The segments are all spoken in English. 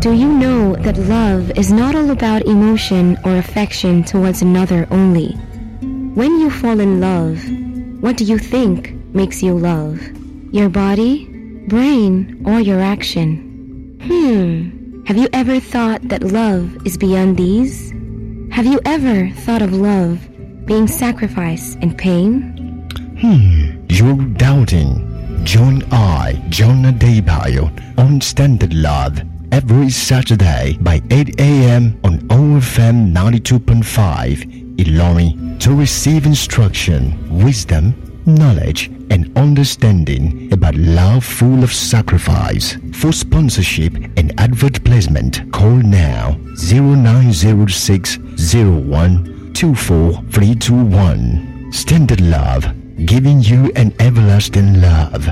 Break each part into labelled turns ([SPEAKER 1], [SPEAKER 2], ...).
[SPEAKER 1] Do you know that love is not all about emotion or affection towards another only? When you fall in love, what do you think makes you love? Your body, brain, or your action? Hmm. Have you ever thought that love is beyond these? Have you ever thought of love being sacrifice and pain?
[SPEAKER 2] Hmm, you're doubting. Join I, John Adebayo, on Standard Love every Saturday by 8 a.m. on OFM 92.5 Ilorin to receive instruction, wisdom, knowledge, and understanding about love full of sacrifice. For sponsorship and advert placement, call now 0906 01 24321. Standard Love, giving you an everlasting love.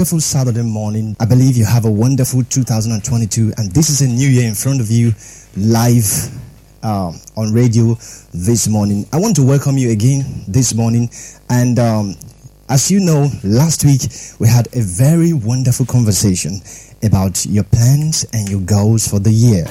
[SPEAKER 3] Wonderful Saturday morning. I believe you have a wonderful 2022, and this is a new year in front of you, live um, on radio this morning. I want to welcome you again this morning, and um, as you know, last week we had a very wonderful conversation about your plans and your goals for the year.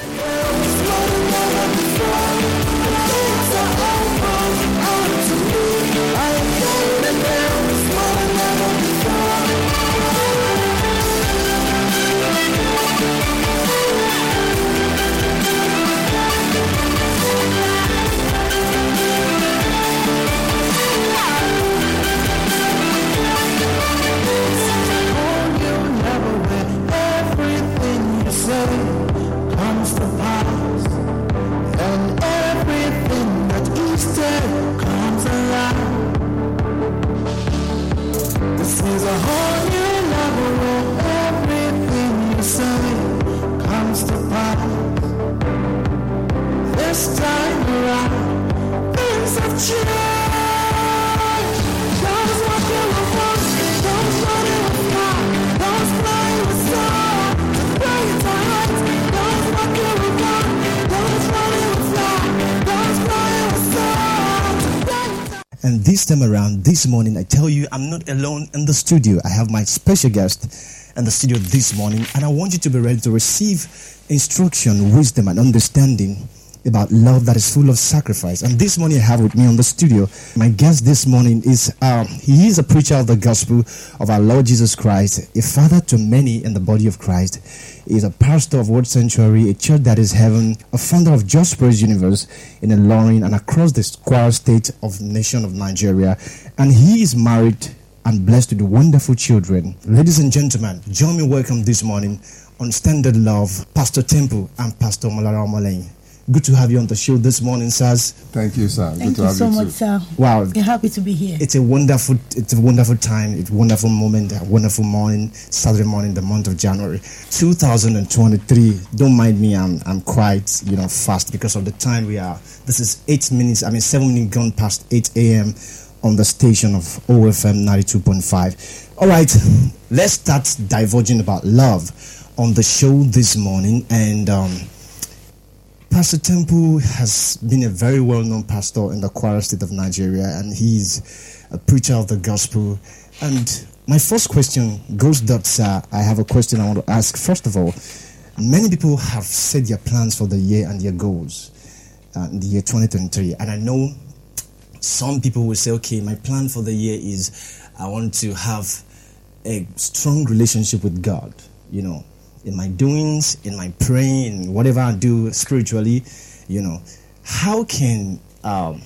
[SPEAKER 4] And this time around,
[SPEAKER 3] this morning, I tell you, I'm not alone in the studio. I have my special guest in the studio this morning, and I want you to be ready to receive instruction, wisdom, and understanding about love that is full of sacrifice. And this morning, I have with me on the studio my guest this morning is um, he is a preacher of the gospel of our Lord Jesus Christ, a father to many in the body of Christ. He is a pastor of Word Sanctuary, a church that is heaven, a founder of Just Praise Universe in Ilorin and across the Kwara state of nation of Nigeria. And he is married and blessed with wonderful children. Ladies and gentlemen, join me welcome this morning on Standard Love, Pastor Temple and Pastor Omolara Omolehin. Good to have you on the show this morning, sirs.
[SPEAKER 5] Thank you, sir.
[SPEAKER 6] Thank
[SPEAKER 5] Good to
[SPEAKER 6] you
[SPEAKER 5] have
[SPEAKER 6] so
[SPEAKER 5] you
[SPEAKER 6] much,
[SPEAKER 5] too.
[SPEAKER 6] sir.
[SPEAKER 3] Wow,
[SPEAKER 6] We're happy to be here.
[SPEAKER 3] it's a wonderful it's a wonderful time it's a wonderful moment a wonderful morning saturday morning the month of january 2023 don't mind me i'm i'm quite you know fast because of the time we are this is eight minutes i mean seven minutes gone past 8 a.m on the station of ofm 92.5 all right let's start diverging about love on the show this morning and um Pastor Temple has been a very well known pastor in the Kwara state of Nigeria, and he's a preacher of the gospel. And my first question goes that, sir. I have a question I want to ask. First of all, many people have set their plans for the year and their goals uh, in the year 2023, and I know some people will say, okay, my plan for the year is I want to have a strong relationship with God, you know, in my doings, in my praying, in whatever I do spiritually, you know. How can um,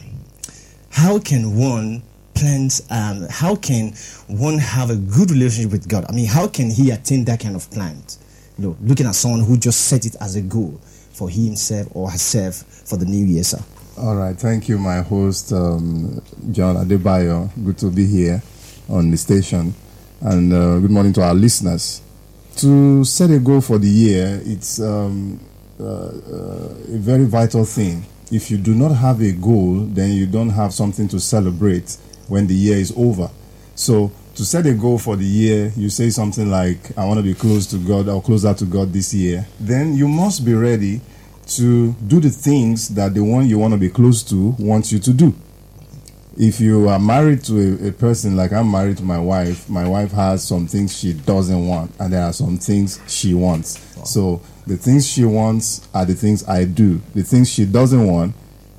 [SPEAKER 3] how can one plant um, how can one have a good relationship with God? I mean, how can he attain that kind of plant? You know, looking at someone who just set it as a goal for himself or herself for the new year, sir.
[SPEAKER 7] All right, thank you, my host, um, John Adebayo. Good to be here on the station, and uh, good morning to our listeners. To set a goal for the year, it's um, uh, uh, a very vital thing. If you do not have a goal, then you don't have something to celebrate when the year is over. So, to set a goal for the year, you say something like, I want to be close to God or closer to God this year, then you must be ready to do the things that the one you want to be close to wants you to do. If you are married to a, a person like I'm married to my wife, my wife has some things she doesn't want, and there are some things she wants. So the things she wants are the things I do. The things she doesn't want,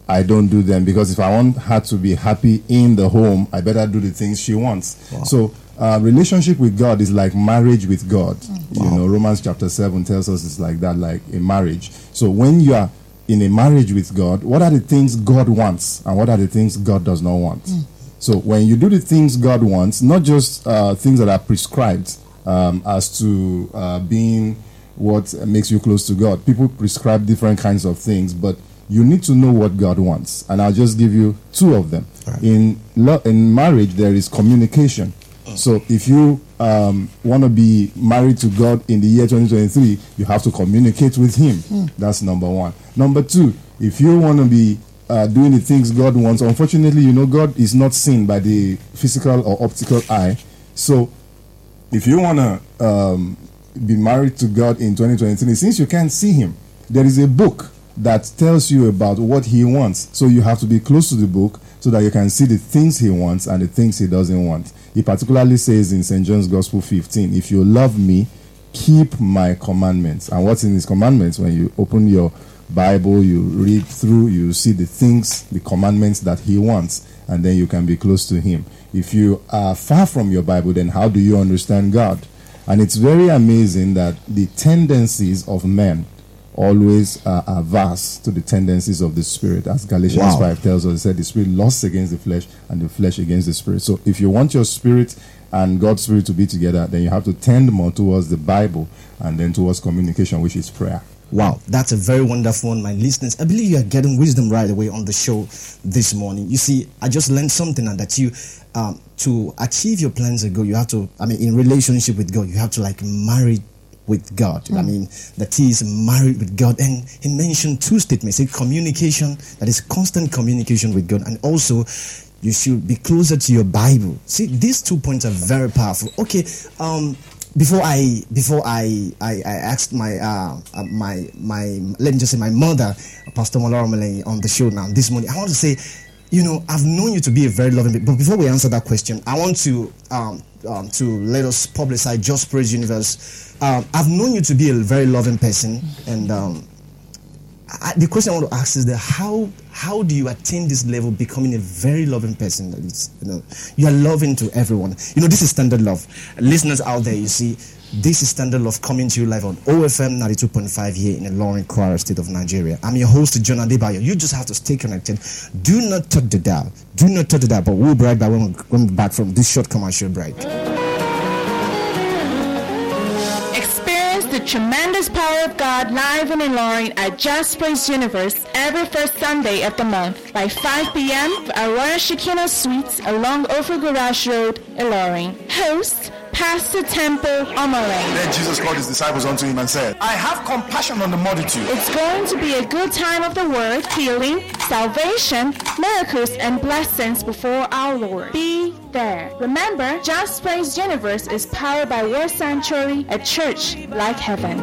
[SPEAKER 7] I don't do them because if I want her to be happy in the home, I better do the things she wants. So, uh, relationship with God is like marriage with God. You know, Romans chapter 7 tells us it's like that, like a marriage. So, when you are in a marriage with God, what are the things God wants and what are the things God does not want? So, when you do the things God wants, not just uh, things that are prescribed um, as to uh, being what makes you close to God, people prescribe different kinds of things, but you need to know what God wants. And I'll just give you two of them. In lo- in marriage, there is communication. So if you um, want to be married to God in the year 2023, you have to communicate with Him. That's number one. Number two, if you want to be uh, doing the things God wants, unfortunately, you know, God is not seen by the physical or optical eye. So if you want to um, be married to God in 2023, since you can't see Him, there is a book that tells you about what He wants. So you have to be close to the book so that you can see the things He wants and the things He doesn't want. He particularly says in St. John's Gospel 15, If you love me, keep my commandments. And what's in His commandments? When you open your Bible, you read through, you see the things, the commandments that He wants, and then you can be close to Him. If you are far from your Bible, then how do you understand God? And it's very amazing that the tendencies of men always are averse to the tendencies of the spirit. As Galatians
[SPEAKER 3] Wow.
[SPEAKER 7] 5 tells us, it said the spirit lusts against the flesh and the flesh against the spirit. So if you want your spirit and God's spirit to be together, then you have to tend more towards the Bible and then towards communication, which is prayer.
[SPEAKER 3] Wow, that's a very wonderful one, my listeners. I believe you are getting wisdom right away on the show this morning. You see, I just learned something and that you, um, to achieve your plans of God, you have to, I mean, in relationship with God, you have to like marry with God. I mean, that he is married with God. And he mentioned two statements a communication, that is constant communication with God, and also you should be closer to your Bible. See, these two points are very powerful. Okay, um, before I before I I, I asked my uh, uh, my my let me just say my mother, Pastor Omolara Omolehin, on the show now this morning, I want to say, you know, I've known you to be a very loving. But before we answer that question, I want to um, um, to let us publicize Just Praise Universe. Um, I've known you to be a very loving person, and um, I, the question I want to ask is that how how do you attain this level, becoming a very loving person? That is, you know, you are loving to everyone. You know, this is standard love. Listeners out there, you see, this is standard love coming to you live on OFM 92.5 here in the Ilorin Kwara state of Nigeria. I'm your host, John Adebayo. You just have to stay connected. Do not touch the dial. Do not touch the dial. But we'll be right back when we're back from this short commercial break.
[SPEAKER 6] Tremendous power of God live and in at Just Praise Universe every first Sunday of the month by 5 p.m. Royal Shekinah Suites along Offa Garage Road, Ilorin. Host, Pastor Temple Omare.
[SPEAKER 8] Then Jesus called his disciples unto him and said, I have compassion on the multitude.
[SPEAKER 6] It's going to be a good time of the word, healing, salvation, miracles, and blessings before our Lord. Be there. Remember, Just Praise Universe is powered by Word Sanctuary, a church like heaven.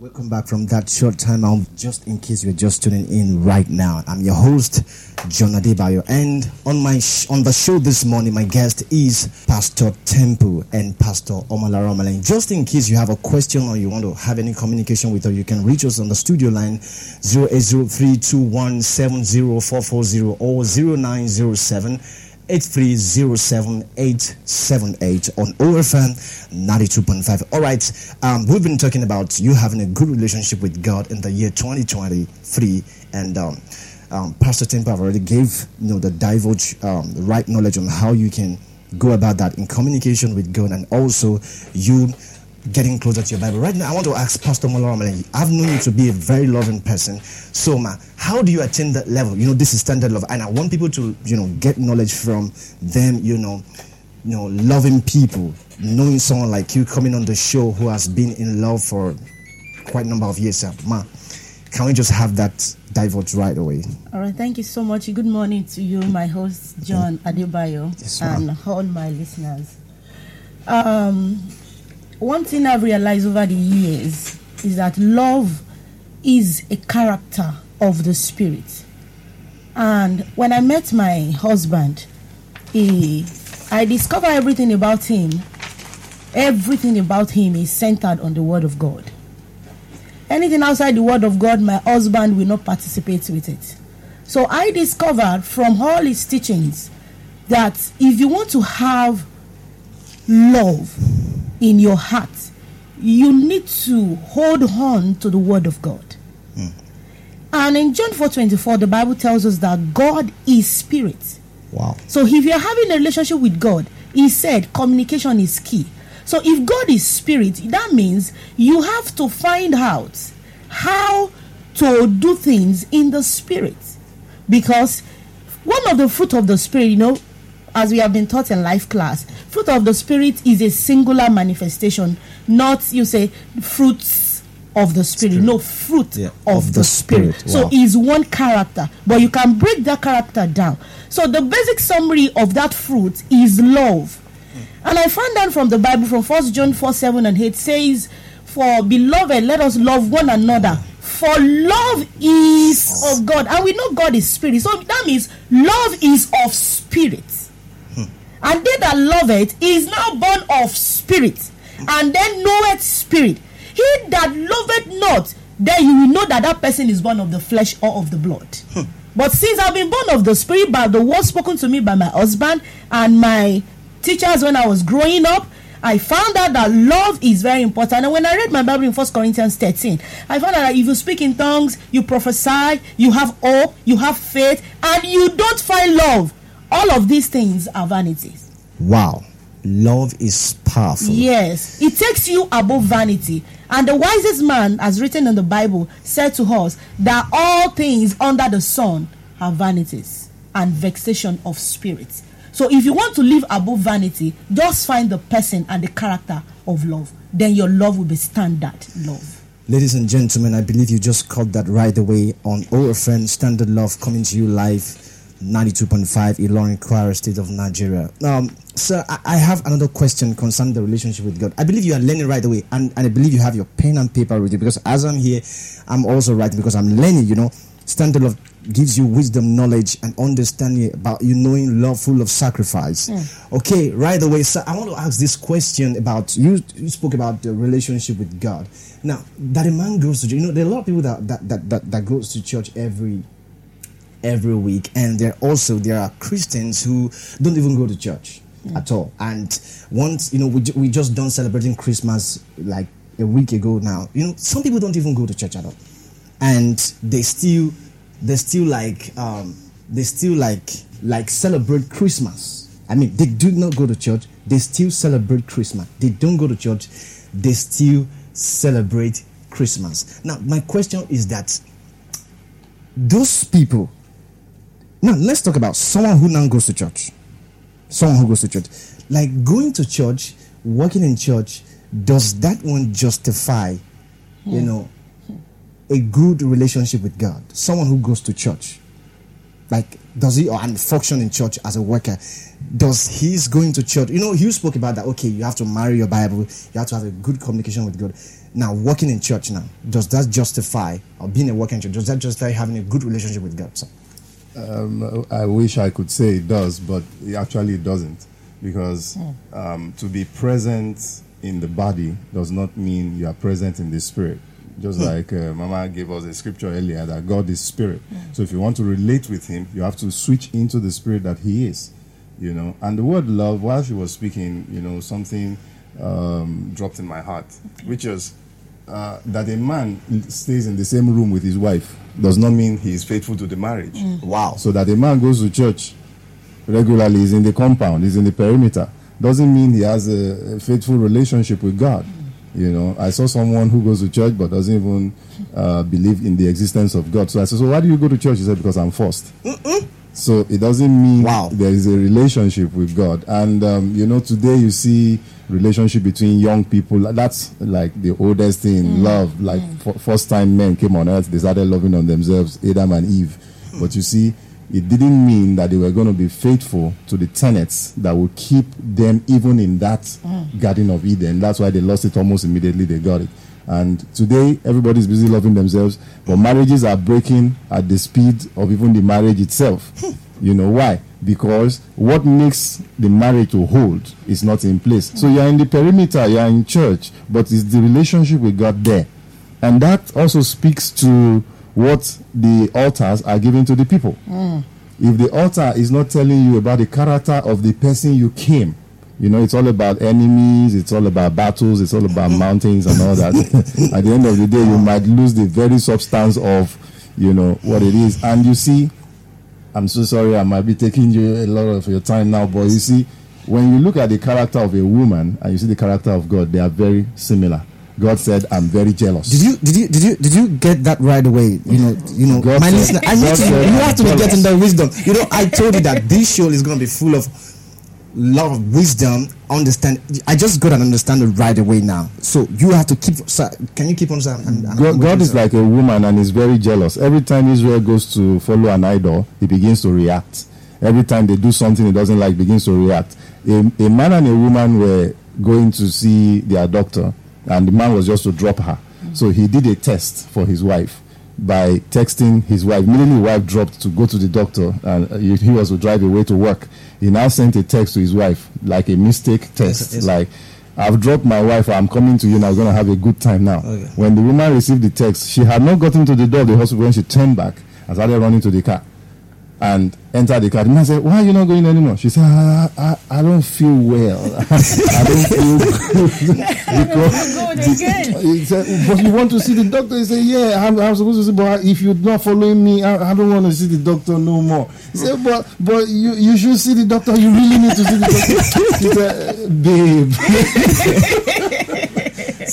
[SPEAKER 3] Welcome back from that short time out. Just in case you're just tuning in right now, I'm your host, John Adebayo, and on my sh- on the show this morning, my guest is Pastor Temple and Pastor Omolara Omolehin. Just in case you have a question or you want to have any communication with us, you can reach us on the studio line 080321704440 or 0907 8307878 on OFM 92.5. All right, um, we've been talking about you having a good relationship with God in the year 2023, and um, um, Pastor have already gave you know the divulge um, right knowledge on how you can go about that in communication with God, and also you getting closer to your Bible. Right now, I want to ask Pastor Mola I've known you to be a very loving person. So, ma, how do you attain that level? You know, this is standard love, and I want people to, you know, get knowledge from them. You know, you know, loving people, knowing someone like you coming on the show who has been in love for quite a number of years. sir. Ma, can we just have that divulge right away?
[SPEAKER 9] All right, thank you so much. Good morning to you, my host John Adebayo,
[SPEAKER 3] Yes,
[SPEAKER 9] and all my listeners. Um, one thing I've realized over the years is that love is a character of the spirit. And when I met my husband, he, I discovered everything about him. Everything about him is centered on the Word of God. Anything outside the Word of God, my husband will not participate with it. So I discovered from all his teachings that if you want to have love in your heart, you need to hold on to the Word of God. Hmm. And in John 4:24, the Bible tells us that God is spirit.
[SPEAKER 3] Wow.
[SPEAKER 9] So if you're having a relationship with God, he said communication is key. So if God is spirit, that means you have to find out how to do things in the spirit. Because one of the fruit of the spirit, you know, as we have been taught in life class, fruit of the spirit is a singular manifestation, not you say fruits of the spirit, no fruit
[SPEAKER 3] Yeah,
[SPEAKER 9] of, the, spirit. So
[SPEAKER 3] Wow.
[SPEAKER 9] is one character, but you can break that character down. So the basic summary of that fruit is love. And I found out from the Bible from 1 John 4 7 and 8 says, For beloved, let us love one another. For love is of God. And we know God is spirit. So that means love is of spirit. And they that love it is now born of spirit, and then knoweth spirit. He that loveth not, then you will know that that person is born of the flesh or of the blood. Hmm. But since I've been born of the spirit by the word spoken to me by my husband and my teachers when I was growing up, I found out that love is very important. And when I read my Bible in 1 Corinthians 13, I found out that if you speak in tongues, you prophesy, you have hope, you have faith, and you don't find love, all of these things are vanities.
[SPEAKER 3] Wow. Love is powerful.
[SPEAKER 9] Yes, it takes you above vanity. And the wisest man, as written in the Bible, said to us that all things under the sun are vanities and vexation of spirit. So if you want to live above vanity, just find the person and the character of love. Then your love will be standard love.
[SPEAKER 3] Ladies and gentlemen, I believe you just caught that right away on OFM Standard Love coming to you live 92.5 Ilorin Kwara State of Nigeria. Um, sir, I, I have another question concerning the relationship with God. I believe you are learning right away, and, and I believe you have your pen and paper with you because as I'm here, I'm also writing because I'm learning, you know. Standard Love gives you wisdom, knowledge, and understanding about you knowing love full of sacrifice. Okay, right away, sir, I want to ask this question about you. You spoke about the relationship with God. Now, that a man goes to you know, there are a lot of people that that that, that, that goes to church every every week and there also there are christians who don't even go to church at all. And once you know we, we just done celebrating christmas like a week ago now. You know some people don't even go to church at all. And they still they still like um they still like like celebrate christmas. I mean they do not go to church. They still celebrate christmas. They don't go to church. They still celebrate christmas. Now my question is that those people now let's talk about someone who now goes to church someone who goes to church like going to church working in church does that one justify you hmm. know a good relationship with god someone who goes to church like does he or and function in church as a worker does he's going to church? You know, you spoke about that. Okay, you have to marry your Bible. You have to have a good communication with God. Now, working in church now, does that justify or being a working church? Does that justify having a good relationship with God? sir?
[SPEAKER 5] Um, I wish I could say it does, but it actually it doesn't. Because um, to be present in the body does not mean you are present in the spirit. Just like uh, Mama gave us a scripture earlier that God is spirit. So if you want to relate with Him, you have to switch into the spirit that He is. You know, and the word love, while she was speaking, you know, something um, dropped in my heart, which is uh, that a man stays in the same room with his wife does not mean he is faithful to the marriage.
[SPEAKER 3] Wow.
[SPEAKER 5] So that a man goes to church regularly, is in the compound, is in the perimeter, doesn't mean he has a, a faithful relationship with God. You know, I saw someone who goes to church but doesn't even uh, believe in the existence of God. So I said, "So why do you go to church?" He said, "Because I'm forced." So it doesn't mean
[SPEAKER 3] Wow.
[SPEAKER 5] there is a relationship with God. And um, you know, today you see relationship between young people. That's like the oldest thing. Mm. Love, like mm. f- first time men came on earth, they started loving on themselves, Adam and Eve. But you see, it didn't mean that they were going to be faithful to the tenets that would keep them even in that mm. Garden of Eden. That's why they lost it almost immediately. They got it. And today, everybody's busy loving themselves, but marriages are breaking at the speed of even the marriage itself. Hmm. you know why? Because what makes the marriage to hold is not in place. So hmm. you're in the perimeter, you're in church, but it's the relationship with God there. And that also speaks to what the altars are giving to the people. Hmm. If the altar is not telling you about the character of the person you came, you know, it's all about enemies, it's all about battles, it's all about mountains and all that. At the end of the day, you might lose the very substance of, you know, what it is. And you see, I'm so sorry, I might be taking you a lot of your time now, but you see, when you look at the character of a woman and you see the character of God, they are very similar. God said, "I'm very jealous."
[SPEAKER 3] Did you did you did you did you get that right away? You know, you know,
[SPEAKER 5] God
[SPEAKER 3] my
[SPEAKER 5] said-
[SPEAKER 3] listener, I need to. You have to be getting the wisdom. You know, I told you that this show is going to be full of lot of wisdom. Understand? I just got to understand it right away now. So you have to keep. Sir, can you keep on? Sir? I'm- I'm-
[SPEAKER 5] God, God is like a woman and is very jealous. Every time Israel goes to follow an idol, he begins to react. Every time they do something he doesn't like, begins to react. A, a man and a woman were going to see their doctor, and the man was just to drop her. So he did a test for his wife by texting his wife. Immediately, his wife dropped to go to the doctor, and he he was to drive away to work. He now sent a text to his wife, like a mistake text,
[SPEAKER 3] yes.
[SPEAKER 5] like. I've dropped my wife. I'm coming to you and I'm going to have a good time now.
[SPEAKER 3] Okay.
[SPEAKER 5] When the woman received the text, she had not gotten to the door of the hospital when she turned back and started running to the car and entered the car. The man said, Why are you not going anymore? She said, I, I, I don't feel well. I don't feel good. because
[SPEAKER 9] Good
[SPEAKER 5] the-
[SPEAKER 9] again.
[SPEAKER 5] he said, But you want to see the doctor? He said, Yeah, I'm, I'm supposed to see, but if you're not following me, I, I don't want to see the doctor no more. He said, But but you, you should see the doctor. You really need to see the doctor. He said, Babe.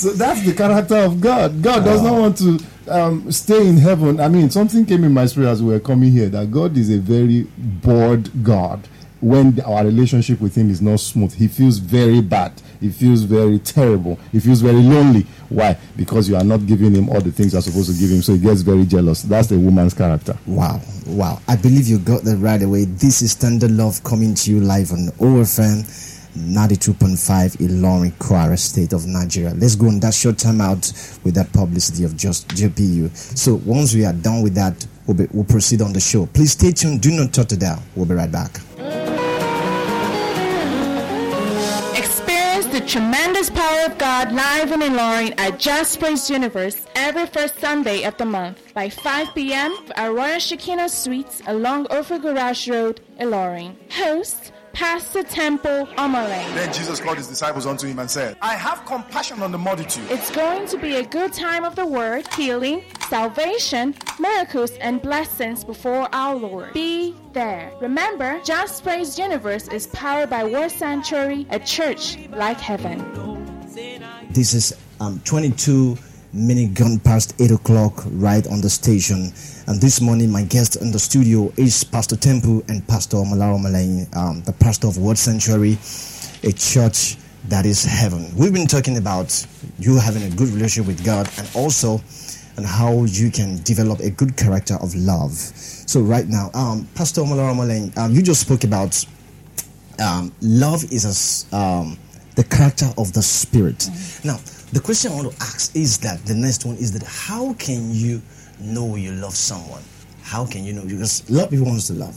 [SPEAKER 5] so that's the character of God. God does not want to um, stay in heaven. I mean, something came in my spirit as we were coming here that God is a very bored God. When our relationship with Him is not smooth, He feels very bad. He feels very terrible. He feels very lonely. Why? Because you are not giving Him all the things you're supposed to give Him. So He gets very jealous. That's the woman's character.
[SPEAKER 3] Wow, wow. I believe you got that right away. This is Standard Love coming to you live on OFM 92.5 Ilorin, Kwara State of Nigeria. Let's go on that short time out with that publicity of just JPU. So once we are done with that, we'll, be, we'll proceed on the show. Please stay tuned. Do not touch it down. We'll be right back.
[SPEAKER 6] Experience the tremendous power of God live in Ilorin at Just Praise Universe every first Sunday of the month by 5 p.m. at Royal Shekinah Suites along Offa Garage Road, Ilorin. Host Pastor Temple Omolehin.
[SPEAKER 8] Then Jesus called his disciples unto him and said, I have compassion on the multitude.
[SPEAKER 6] It's going to be a good time of the word, healing, salvation, miracles, and blessings before our Lord. Be there. Remember, Just Praise Universe is powered by Word Sanctuary, a church like heaven.
[SPEAKER 3] This is um, 22 minute gone past 8 o'clock right on the station. And this morning, my guest in the studio is Pastor Temple and Pastor Omolara Omolehin, um, the pastor of Word Sanctuary, a church that is heaven. We've been talking about you having a good relationship with God and also and how you can develop a good character of love. So right now, um, Pastor Omolara Omolehin, um, you just spoke about um, love is um, the character of the spirit. Now, the question I want to ask is that the next one is that how can you know you love someone? How can you know? Because a lot of people wants to love.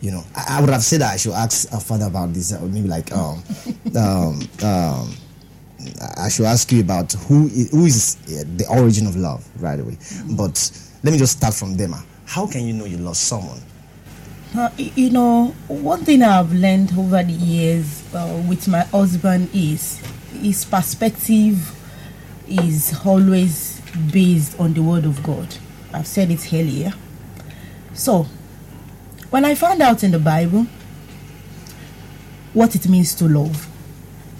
[SPEAKER 3] You know, I, I would have said that I should ask a father about this, or maybe like um, um, um, I should ask you about who is, who is uh, the origin of love right away. But let me just start from them. How can you know you love someone?
[SPEAKER 9] Uh, you know, one thing I've learned over the years uh, with my husband is his perspective is always based on the Word of God. I've said it earlier. So, when I found out in the Bible what it means to love,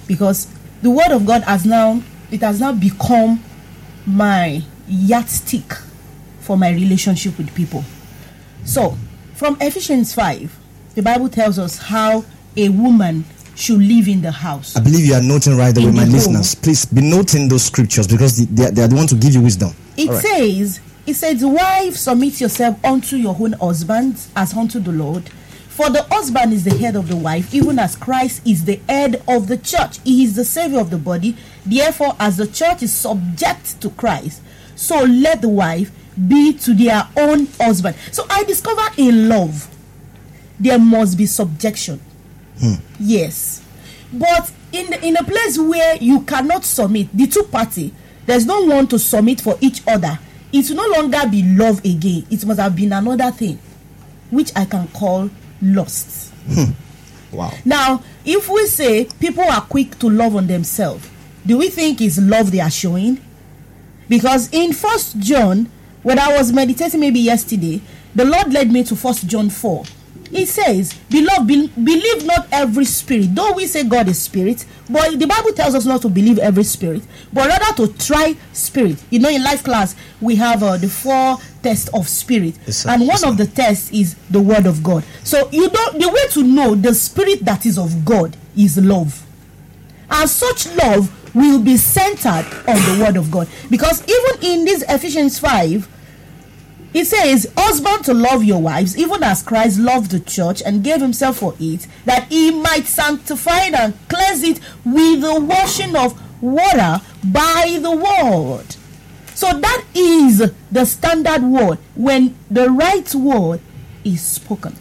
[SPEAKER 9] because the Word of God has now it has now become my yardstick for my relationship with people. So, from Ephesians 5, the Bible tells us how a woman should live in the house.
[SPEAKER 3] I believe you are noting right away, my listeners. Please be noting those scriptures because they, they, are- they are the one to give you wisdom.
[SPEAKER 9] It
[SPEAKER 3] right.
[SPEAKER 9] says, it says, Wives, submit yourself unto your own husbands as unto the Lord. For the husband is the head of the wife, even as Christ is the head of the church. He is the savior of the body. Therefore, as the church is subject to Christ, so let the wife be to their own husband. So I discover in love, there must be subjection. Hmm. Yes. But in the, in a place where you cannot submit, the two party, there's no one to submit for each other. It will no longer be love again. It must have been another thing, which I can call lust. Hmm.
[SPEAKER 3] Wow.
[SPEAKER 9] Now, if we say people are quick to love on themselves, do we think it's love they are showing? Because in First John, when I was meditating maybe yesterday, the Lord led me to First John 4. It says, Beloved, be- believe not every spirit. Though we say God is spirit, but the Bible tells us not to believe every spirit, but rather to try spirit. You know, in life class, we have uh, the four tests of spirit.
[SPEAKER 3] Yes,
[SPEAKER 9] and one
[SPEAKER 3] Yes,
[SPEAKER 9] of the tests is the word of God. So you don't the way to know the spirit that is of God is love. And such love will be centered on the word of God. Because even in this Ephesians 5, it says, Husband to love your wives, even as Christ loved the church and gave himself for it, that he might sanctify it and cleanse it with the washing of water by the word. So that is the standard word when the right word is spoken.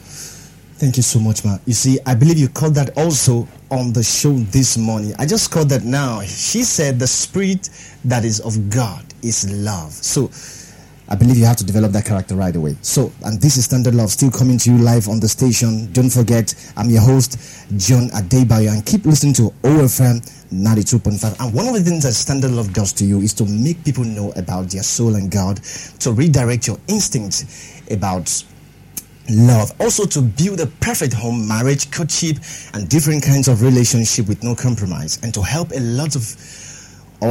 [SPEAKER 3] Thank you so much, ma. You see, I believe you called that also on the show this morning. I just called that now. She said the spirit that is of God is love. So I believe you have to develop that character right away. So, and this is Standard Love still coming to you live on the station. Don't forget, I'm your host, John Adebayo, and keep listening to OFM 92.5. And one of the things that Standard Love does to you is to make people know about their soul and God, to redirect your instincts about love also to build a perfect home marriage courtship and different kinds of relationship with no compromise and to help a lot of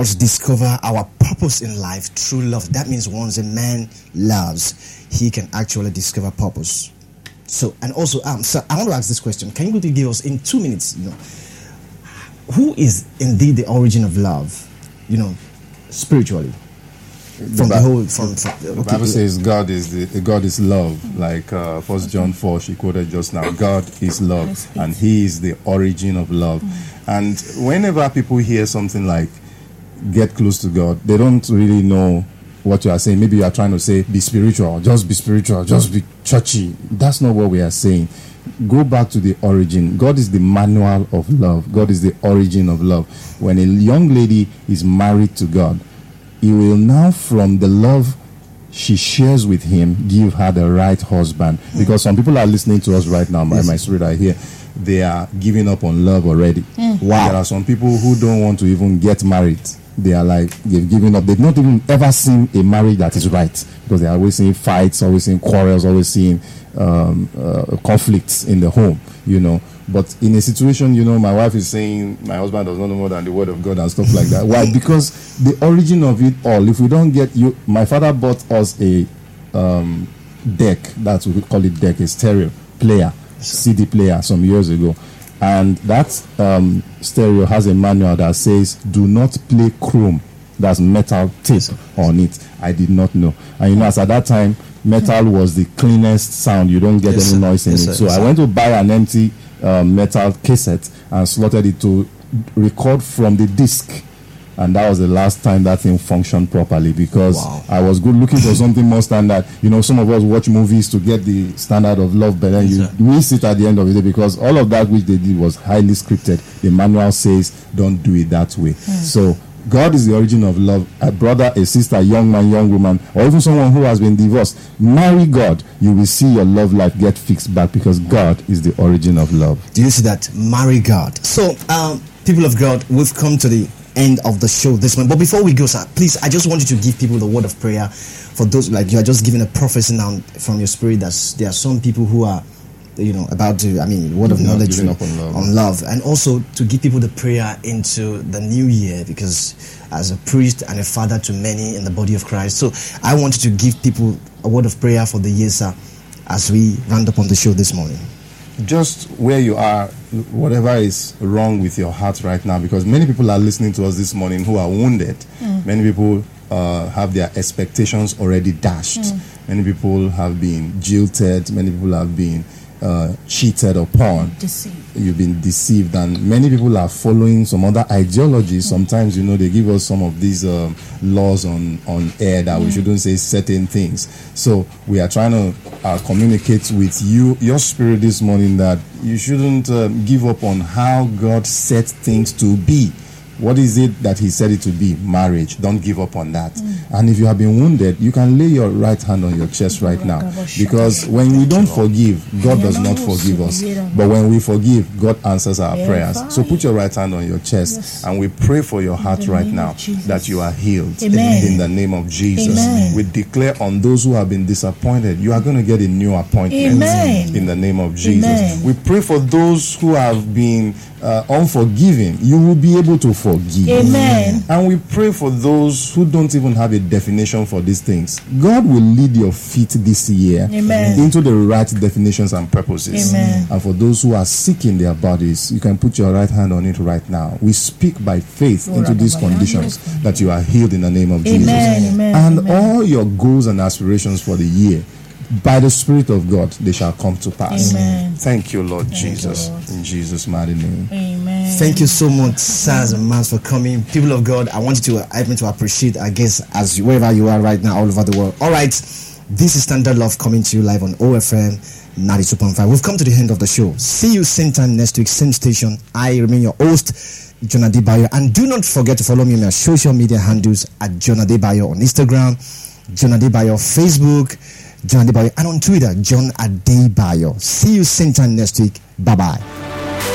[SPEAKER 3] us discover our purpose in life through love. That means once a man loves he can actually discover purpose. So and also um so i want to ask this question. Can you quickly give us in two minutes you know who is indeed the origin of love you know spiritually? From the
[SPEAKER 5] Bi-
[SPEAKER 3] whole from, from
[SPEAKER 5] The
[SPEAKER 3] okay,
[SPEAKER 5] Bible says God is the God is love, like uh, First John four she quoted just now. God is love, and He is the origin of love. And whenever people hear something like "get close to God," they don't really know what you are saying. Maybe you are trying to say "be spiritual," just be spiritual, just be churchy. That's not what we are saying. Go back to the origin. God is the manual of love. God is the origin of love. When a young lady is married to God, he will now from the love she shares with him give her the right husband hmm. because some people are listening to us right now by my spirit i hear they are giving up on love already hmm. wow there are some people who don't want to even get married they are like they've given up they've not even ever seen a marriage that is right because they're always seeing fights always seeing quarrels always seeing um, uh, conflicts in the home you know but in a situation, you know, my wife is saying my husband does not know more than the word of God and stuff like that. Why? Because the origin of it all, if we don't get you, my father bought us a um, deck, that's what we call it deck, a stereo player, CD player some years ago. And that um, stereo has a manual that says, do not play chrome. That's metal tape on it. I did not know. And you know, as at that time, metal was the cleanest sound. You don't get
[SPEAKER 3] Yes,
[SPEAKER 5] any noise in
[SPEAKER 3] Yes,
[SPEAKER 5] it. So
[SPEAKER 3] Yes,
[SPEAKER 5] I went to buy an empty
[SPEAKER 7] uh, metal cassette and slotted it to record from the disc. And that was the last time that thing functioned properly because
[SPEAKER 3] Wow.
[SPEAKER 7] I was good looking for something more standard. You know, some of us watch movies to get the standard of love, but then you miss it at the end of the day because all of that which they did was highly scripted. The manual says, don't do it that way. So, God is the origin of love. A brother, a sister, a young man, young woman, or even someone who has been divorced, marry God. You will see your love life get fixed back because God is the origin of love.
[SPEAKER 3] Do you see that? Marry God. So, um, people of God, we've come to the end of the show this morning. But before we go, sir, please, I just want you to give people the word of prayer for those like you are just giving a prophecy now from your spirit. That there are some people who are, you know, about to. I mean, word of knowledge
[SPEAKER 7] giving up on love.
[SPEAKER 3] love, and also to give people the prayer into the new year because as a priest and a father to many in the body of Christ. So I want you to give people a word of prayer for the year, sir, as we round up on the show this morning.
[SPEAKER 7] just where you are, whatever is wrong with your heart right now, because many people are listening to us this morning who are wounded. Many people uh, have their expectations already dashed. Many people have been jilted. Many people have been uh, cheated upon.
[SPEAKER 9] Deceived.
[SPEAKER 7] You've been deceived, and many people are following some other ideologies. Sometimes, you know, they give us some of these um, laws on on air that we shouldn't say certain things. So we are trying to uh, communicate with you, your spirit, this morning that you shouldn't um, give up on how God set things to be. What is it that He said it to be? Marriage. Don't give up on that. And if you have been wounded, you can lay your right hand on your chest right now, because when we don't forgive, God does not forgive us. But when we forgive, God answers our prayers. So put your right hand on your chest and we pray for your heart right now that you are healed
[SPEAKER 9] Amen.
[SPEAKER 7] in the name of Jesus.
[SPEAKER 9] Amen.
[SPEAKER 7] We declare on those who have been disappointed, you are going to get a new appointment
[SPEAKER 9] Amen.
[SPEAKER 7] in the name of Jesus. We pray for those who have been uh, unforgiving, you will be able to forgive.
[SPEAKER 9] Amen.
[SPEAKER 7] And we pray for those who don't even have a definition for these things. God will lead your feet this year
[SPEAKER 9] Amen.
[SPEAKER 7] into the right definitions and purposes.
[SPEAKER 9] Amen.
[SPEAKER 7] And for those who are sick in their bodies, you can put your right hand on it right now. We speak by faith into these conditions that you are healed in the name of Jesus.
[SPEAKER 9] Amen, amen,
[SPEAKER 7] And all your goals and aspirations for the year, by the Spirit of God, they shall come to pass.
[SPEAKER 9] Amen.
[SPEAKER 7] Thank you, Lord Jesus. In Jesus' mighty name.
[SPEAKER 9] Amen.
[SPEAKER 3] Thank you so much, sirs and mans, for coming. People of God, I want you to help me to appreciate, I guess, as you- wherever you are right now, all over the world. All right, this is Standard Love coming to you live on OFM 92.5. We've come to the end of the show. See you same time next week, same station. I remain your host, John Adebayo. And do not forget to follow me on my social media handles at John Adebayo on Instagram, John Adebayo Facebook, John Adebayo, and on Twitter, uh, John Adebayo. See you same time next week. Bye bye.